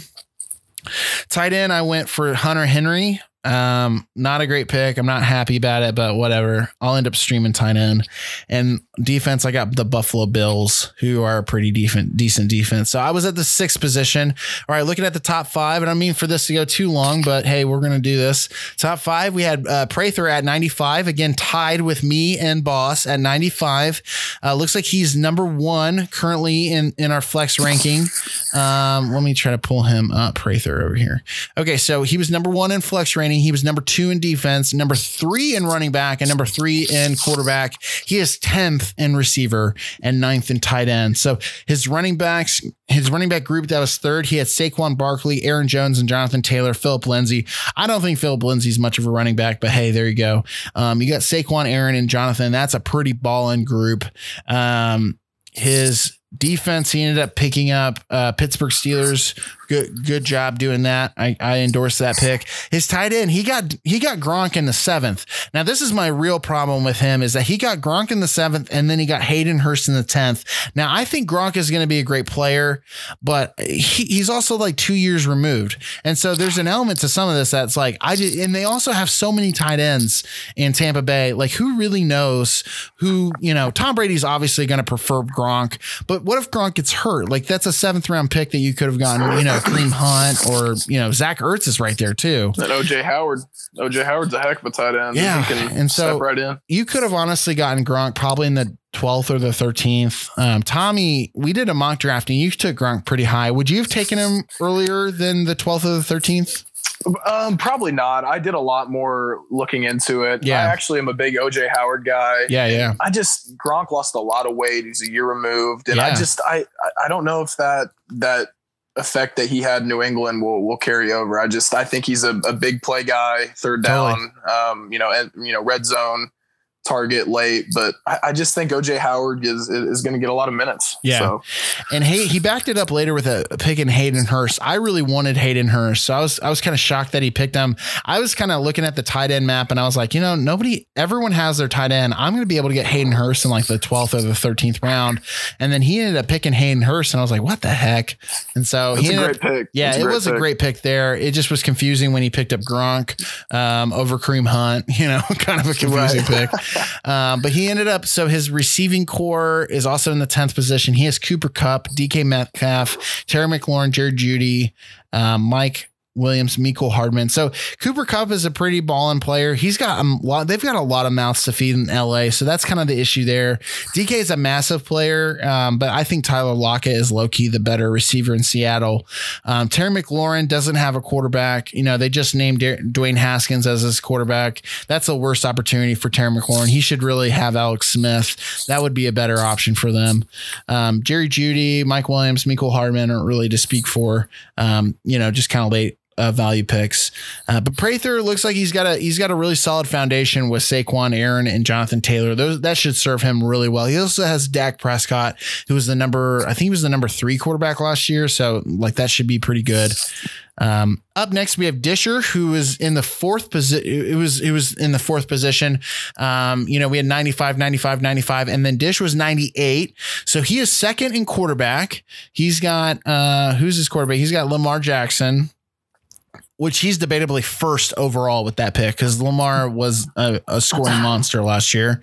Tight end, I went for Hunter Henry. Um, not a great pick. I'm not happy about it, but whatever. I'll end up streaming tight end. And defense, I got the Buffalo Bills, who are a pretty decent, decent defense. So I was at the sixth position. All right, looking at the top five, and I mean for this to go too long, but hey, we're gonna do this. Top five, we had uh, Prather at 95, again tied with me and Boss at 95. Uh, looks like he's number one currently in in our flex ranking. Um, let me try to pull him up, Prather over here. Okay, so he was number one in flex rating. He was number two in defense, number three in running back, and number three in quarterback. He is 10th in receiver and ninth in tight end. So his running backs, his running back group that was third, he had Saquon Barkley, Aaron Jones, and Jonathan Taylor, Philip Lindsay. I don't think Philip Lindsay's much of a running back, but hey, there you go. Um, you got Saquon, Aaron, and Jonathan. That's a pretty ball-in group. Um, his defense, he ended up picking up uh, Pittsburgh Steelers. Good, good job doing that. I, I endorse that pick. His tight end, he got he got Gronk in the seventh. Now, this is my real problem with him is that he got Gronk in the seventh, and then he got Hayden Hurst in the tenth. Now, I think Gronk is going to be a great player, but he, he's also like two years removed, and so there's an element to some of this that's like I just, and they also have so many tight ends in Tampa Bay. Like, who really knows who you know? Tom Brady's obviously going to prefer Gronk, but what if Gronk gets hurt? Like, that's a seventh round pick that you could have gotten. You know, Kareem Hunt or you know Zach Ertz is right there too. And OJ Howard, OJ Howard's a heck of a tight end. Yeah, can and so step right in. You could have honestly gotten Gronk probably in the 12th or the 13th. Um, Tommy, we did a mock draft and you took Gronk pretty high. Would you have taken him earlier than the 12th or the 13th? Um, probably not. I did a lot more looking into it. Yeah. I actually am a big OJ Howard guy. Yeah, yeah. I just Gronk lost a lot of weight. He's a year removed, and I just I I don't know if that that effect that he had in New England will will carry over. I just I think he's a, a big play guy, third down, um, you know, and you know, red zone target late. But I, I just think OJ Howard is is going to get a lot of minutes. Yeah. So And he he backed it up later with a, a pick in Hayden Hurst. I really wanted Hayden Hurst, so I was I was kind of shocked that he picked him. I was kind of looking at the tight end map, and I was like, you know, nobody, everyone has their tight end. I'm going to be able to get Hayden Hurst in like the 12th or the 13th round, and then he ended up picking Hayden Hurst, and I was like, what the heck? And so it's he a ended up- pick. Yeah, It's it was a great pick there. It just was confusing when he picked up Gronk um, over Kareem Hunt. You know, kind of a confusing pick. Um, but he ended up so his receiving core is also in the tenth position. He has Cooper Kupp, DK Metcalf, Terry McLaurin, Jerry Jeudy, um, Mike. Williams, Mecole Hardman. So Cooper Kupp is a pretty ballin' player. He's got a lot. They've got a lot of mouths to feed in LA, so that's kind of the issue there. DK is a massive player, um, but I think Tyler Lockett is low key the better receiver in Seattle. Um, Terry McLaurin doesn't have a quarterback. You know, they just named Dwayne Haskins as his quarterback. That's the worst opportunity for Terry McLaurin. He should really have Alex Smith. That would be a better option for them. Um, Jerry Jeudy, Mike Williams, Mecole Hardman aren't really to speak for. Um, you know, just kind of late uh, value picks. Uh, but Prather looks like he's got a he's got a really solid foundation with Saquon, Aaron, and Jonathan Taylor. Those that should serve him really well. He also has Dak Prescott, who was the number I think he was the number three quarterback last year. So like that should be pretty good. Um, up next, we have Disher, who is in the fourth position. It was it was in the fourth position. Um, you know, we had 95, 95, 95, and then Dish was 98. So he is second in quarterback. He's got uh who's his quarterback? He's got Lamar Jackson which he's debatably first overall with that pick because Lamar was a, a scoring monster last year.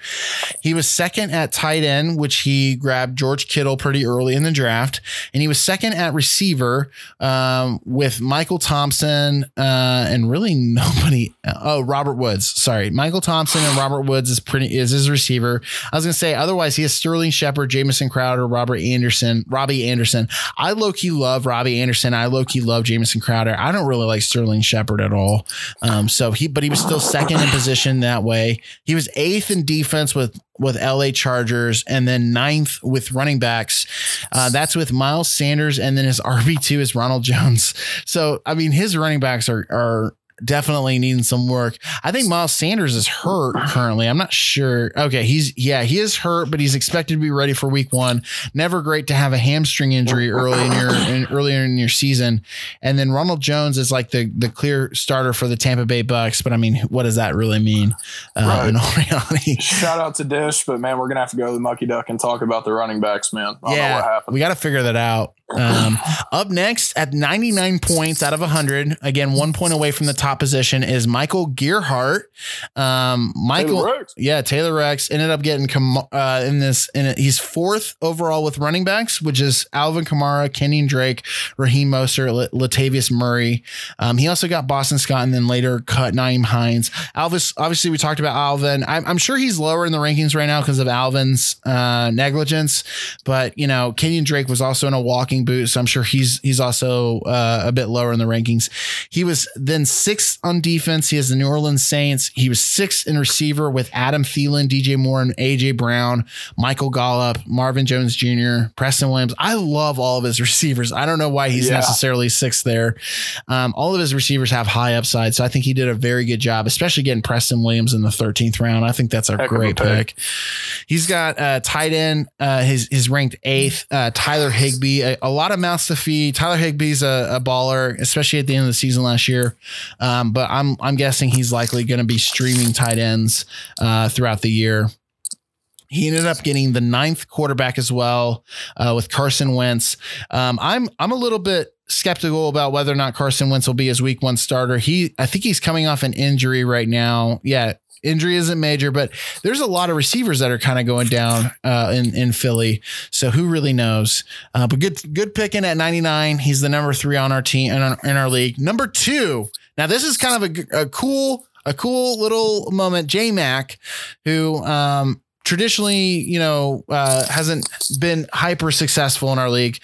He was second at tight end, which he grabbed George Kittle pretty early in the draft, and he was second at receiver um, with Michael Thompson uh, and really nobody. Oh, Robert Woods. Sorry, Michael Thompson and Robert Woods is pretty is his receiver. I was gonna say otherwise he has Sterling Shepard, Jamison Crowder, Robert Anderson, Robbie Anderson. I low key love Robbie Anderson. I low key love Jamison Crowder. I don't really like Sterling. Sterling Shepard at all. Um, so he, but he was still second in position that way. He was eighth in defense with with LA Chargers, and then ninth with running backs. Uh, that's with Miles Sanders, and then his RB two is Ronald Jones. So I mean, his running backs are are definitely needing some work. I think Miles Sanders is hurt currently. I'm not sure. Okay, he's yeah, he is hurt, but he's expected to be ready for week one. Never great to have a hamstring injury early in your in, earlier in your season. And then Ronald Jones is like the the clear starter for the Tampa Bay Bucks. But I mean, what does that really mean? Uh, right. In all reality, shout out to Dish, but man, we're gonna have to go to the Mucky Duck and talk about the running backs, man. yeah, we got to figure that out. Um, up next at 99 points out of 100, again, one point away from the top position is Michael Gearhart. Um, Michael, Taylor yeah, Taylor Rex ended up getting uh, in this, and he's fourth overall with running backs, which is Alvin Kamara, Kenyan Drake, Raheem Mostert, Latavius Murray. Um, he also got Boston Scott and then later cut Nyheim Hines. Alvis, obviously, we talked about Alvin. I'm, I'm sure he's lower in the rankings right now because of Alvin's uh, negligence, but you know, Kenyan Drake was also in a walking ranking boot, so I'm sure he's he's also uh, a bit lower in the rankings. He was then sixth on defense. He has the New Orleans Saints. He was sixth in receiver with Adam Thielen, DJ Moore, and AJ Brown, Michael Gallup, Marvin Jones Jr., Preston Williams. I love all of his receivers. I don't know why he's yeah. necessarily sixth there. Um, all of his receivers have high upside, so I think he did a very good job, especially getting Preston Williams in the 13th round. I think that's a Heck great pick. pick. He's got uh, tight end. Uh, his his ranked eighth. Uh, Tyler Higbee, a, a a lot of mouths to feed. Tyler Higbee's a, a baller, especially at the end of the season last year. Um, but I'm I'm guessing he's likely going to be streaming tight ends uh, throughout the year. He ended up getting the ninth quarterback as well uh, with Carson Wentz. Um, I'm I'm a little bit skeptical about whether or not Carson Wentz will be his week one starter. He I think he's coming off an injury right now. Yeah, injury isn't major, but there's a lot of receivers that are kind of going down uh, in in Philly. So who really knows? Uh, but good good picking at 99. He's the number three on our team in our, in our league. Number two. Now this is kind of a, a cool a cool little moment. J Mac, who um, traditionally you know uh, hasn't been hyper successful in our league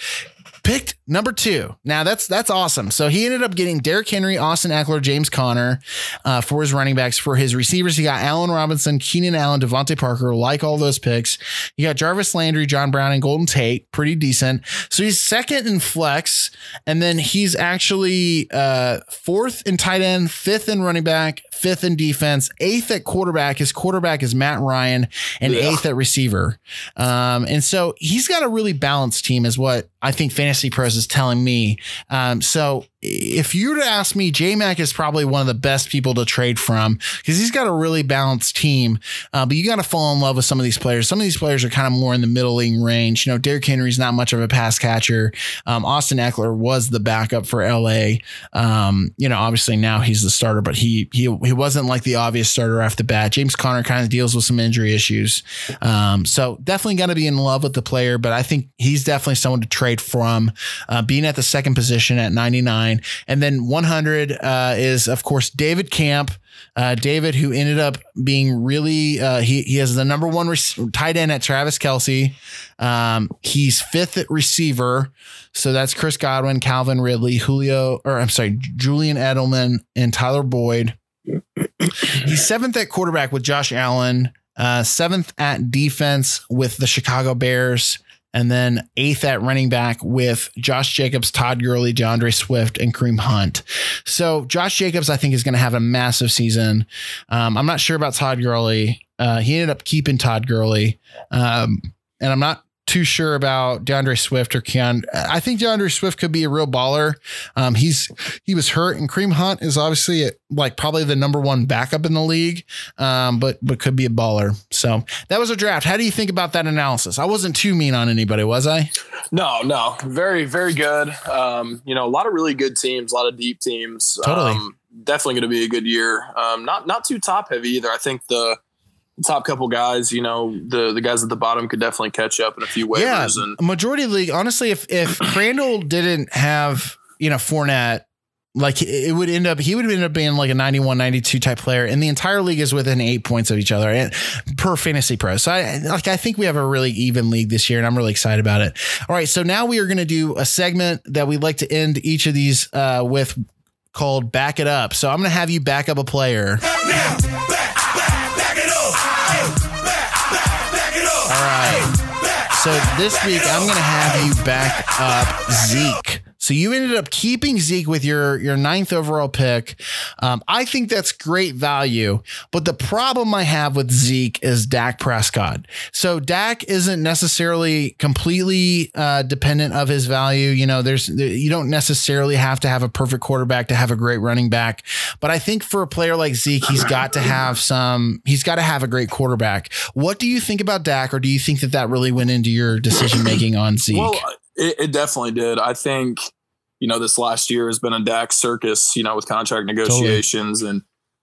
picked number two. Now that's that's awesome. So he ended up getting Derrick Henry, Austin Ekeler, James Conner uh, for his running backs. For his receivers, he got Allen Robinson, Keenan Allen, DeVante Parker. Like all those picks, he got Jarvis Landry, John Brown, and Golden Tate. Pretty decent. So he's second in flex, and then he's actually uh, fourth in tight end, fifth in running back, fifth in defense, eighth at quarterback. His quarterback is Matt Ryan, and yeah. eighth at receiver. Um, and so he's got a really balanced team, is what I think Fantasy Pros is telling me. Um, so if you were to ask me, J Mac is probably one of the best people to trade from because he's got a really balanced team. Uh, but you got to fall in love with some of these players. Some of these players are kind of more in the middling range. You know, Derrick Henry's not much of a pass catcher. Um, Austin Ekeler was the backup for LA. Um, you know, obviously now he's the starter, but he he he wasn't like the obvious starter off the bat. James Conner kind of deals with some injury issues. Um, so definitely got to be in love with the player, but I think he's definitely someone to trade from. Uh, being at the second position at 99 and then 100 uh, is, of course, David Camp. Uh, David, who ended up being really, uh, he, he has the number one rec- tight end at Travis Kelce. Um, he's fifth at receiver. So that's Chris Godwin, Calvin Ridley, Julio, or I'm sorry, Julian Edelman, and Tyler Boyd. He's seventh at quarterback with Josh Allen, uh, seventh at defense with the Chicago Bears, and then eighth at running back with Josh Jacobs, Todd Gurley, D'Andre Swift, and Kareem Hunt. So Josh Jacobs, I think, is going to have a massive season. Um, I'm not sure about Todd Gurley. Uh, he ended up keeping Todd Gurley. Um, and I'm not too sure about D'Andre Swift or Keon. I think D'Andre Swift could be a real baller. Um, he's he was hurt, and Kareem Hunt is obviously like probably the number one backup in the league, um, but but could be a baller. So that was a draft. How do you think about that analysis? I wasn't too mean on anybody, was I? No, no, very very good. Um, you know, a lot of really good teams, a lot of deep teams. Totally. Um, definitely going to be a good year. Um, not not too top heavy either. I think the top couple guys, you know, the the guys at the bottom could definitely catch up in a few waivers. Yeah, and majority league. Honestly, if if Crandall didn't have you know Fournette, like it would end up he would end up being like a 91 92 type player and the entire league is within eight points of each other and per fantasy pro so i like i think we have a really even league this year and i'm really excited about it all right so now we are going to do a segment that we like to end each of these uh, with called Back It Up. So I'm going to have you back up a player. Now, back, back, So this week I'm to have you back up Zeke. So you ended up keeping Zeke with your your ninth overall pick. Um, I think that's great value, but the problem I have with Zeke is Dak Prescott. So Dak isn't necessarily completely uh, dependent of his value. You know, there's you don't necessarily have to have a perfect quarterback to have a great running back, but I think for a player like Zeke, he's got to have some. He's got to have a great quarterback. What do you think about Dak, or do you think that that really went into your decision making on Zeke? Well, it, it definitely did. I think you know, this last year has been a Dak circus, you know, with contract negotiations. Totally.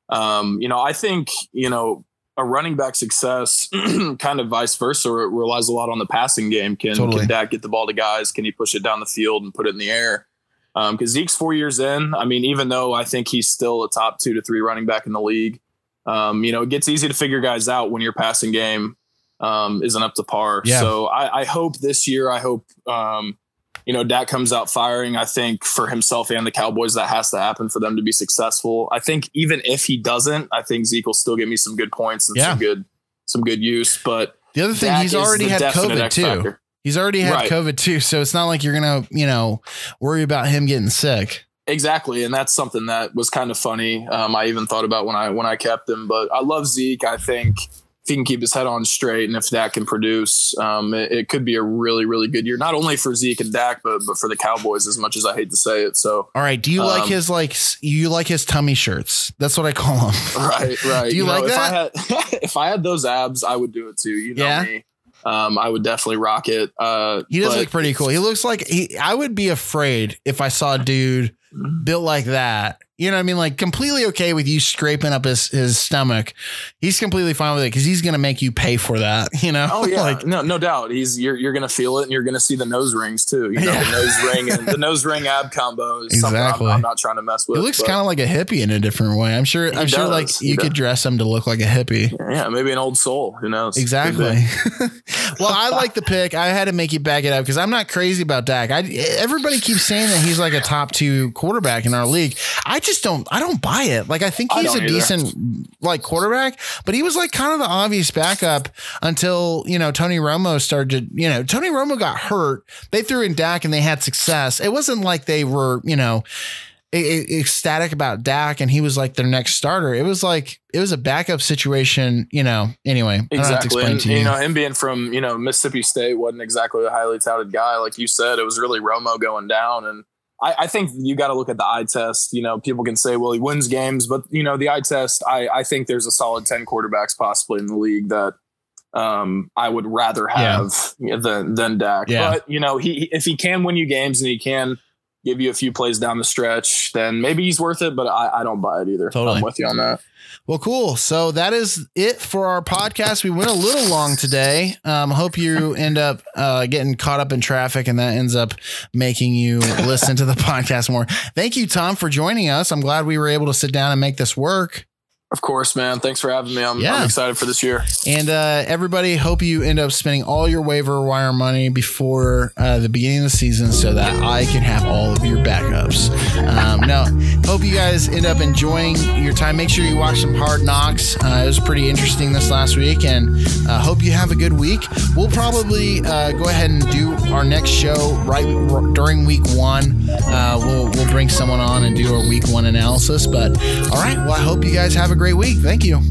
And, um, you know, I think, you know, a running back success, kind of vice versa, it relies a lot on the passing game. Can, totally. can Dak get the ball to guys? Can he push it down the field and put it in the air? Because um, Zeke's four years in. I mean, even though I think he's still a top two to three running back in the league, um, you know, it gets easy to figure guys out when your passing game um, isn't up to par. Yeah. So I, I, hope this year, I hope, um, you know, Dak comes out firing. I think for himself and the Cowboys, that has to happen for them to be successful. I think even if he doesn't, I think Zeke will still give me some good points and yeah. some good some good use. But the other thing, Dak he's already had COVID X too. Factor. He's already had right. COVID too, so it's not like you're gonna, you know, worry about him getting sick. Exactly, and that's something that was kind of funny. Um, I even thought about when I when I kept him, but I love Zeke. I think if he can keep his head on straight and if Dak can produce, um, it, it, could be a really, really good year, not only for Zeke and Dak, but, but for the Cowboys, as much as I hate to say it. So, all right. Do you um, like his, like, you like his tummy shirts? That's what I call them. Right, right. do you, you like know, that? If I, had, if I had those abs, I would do it too. You know yeah. me. Um, I would definitely rock it. Uh, he does look pretty cool. He looks like he, I would be afraid if I saw a dude. Built like that you know what I mean? Like completely okay with you scraping up his, his stomach. He's completely fine with it because he's gonna make you pay for that. You know? Oh yeah, like, no, no doubt. He's you're you're gonna feel it and you're gonna see the nose rings too. You know, yeah. the nose ring and the nose ring ab combo is exactly. I'm, I'm, not trying to mess with. He looks kind of like a hippie in a different way. I'm sure. I'm does. sure. Like you could dress him to look like a hippie. Yeah, maybe an old soul. Who knows? Exactly. well, I like the pick. I had to make you back it up because I'm not crazy about Dak. I everybody keeps saying that he's like a top two quarterback in our league. I just don't. I don't buy it. Like I think he's a either. decent like quarterback, but he was like kind of the obvious backup until you know Tony Romo started. To you know Tony Romo got hurt. They threw in Dak and they had success. It wasn't like they were you know ecstatic about Dak and he was like their next starter. It was like it was a backup situation, you know. Anyway, exactly. And, you. you. know, him being from you know Mississippi State wasn't exactly a highly touted guy, like you said. It was really Romo going down, and I, I think you got to look at the eye test. You know, people can say, well, he wins games, but you know, the eye test. I, I think there's a solid ten quarterbacks possibly in the league that um, I would rather have yeah. than than Dak. Yeah. But you know, he if he can win you games and he can give you a few plays down the stretch, then maybe he's worth it. But I, I don't buy it either. Totally. I'm with you on that. Well, cool. So that is it for our podcast. We went a little long today. Um, hope you end up uh, getting caught up in traffic and that ends up making you listen to the podcast more. Thank you, Tom, for joining us. I'm glad we were able to sit down and make this work. Of course, man. Thanks for having me. I'm, yeah. I'm excited for this year. And uh, everybody, hope you end up spending all your waiver wire money before uh, the beginning of the season so that I can have all of your backups. Um, now, hope you guys end up enjoying your time. Make sure you watch some Hard Knocks. Uh, it was pretty interesting this last week, and uh, hope you have a good week. We'll probably uh, go ahead and do our next show right during week one. Uh, we'll we'll bring someone on and do our week one analysis. But all right, well, I hope you guys have a great week. Thank you.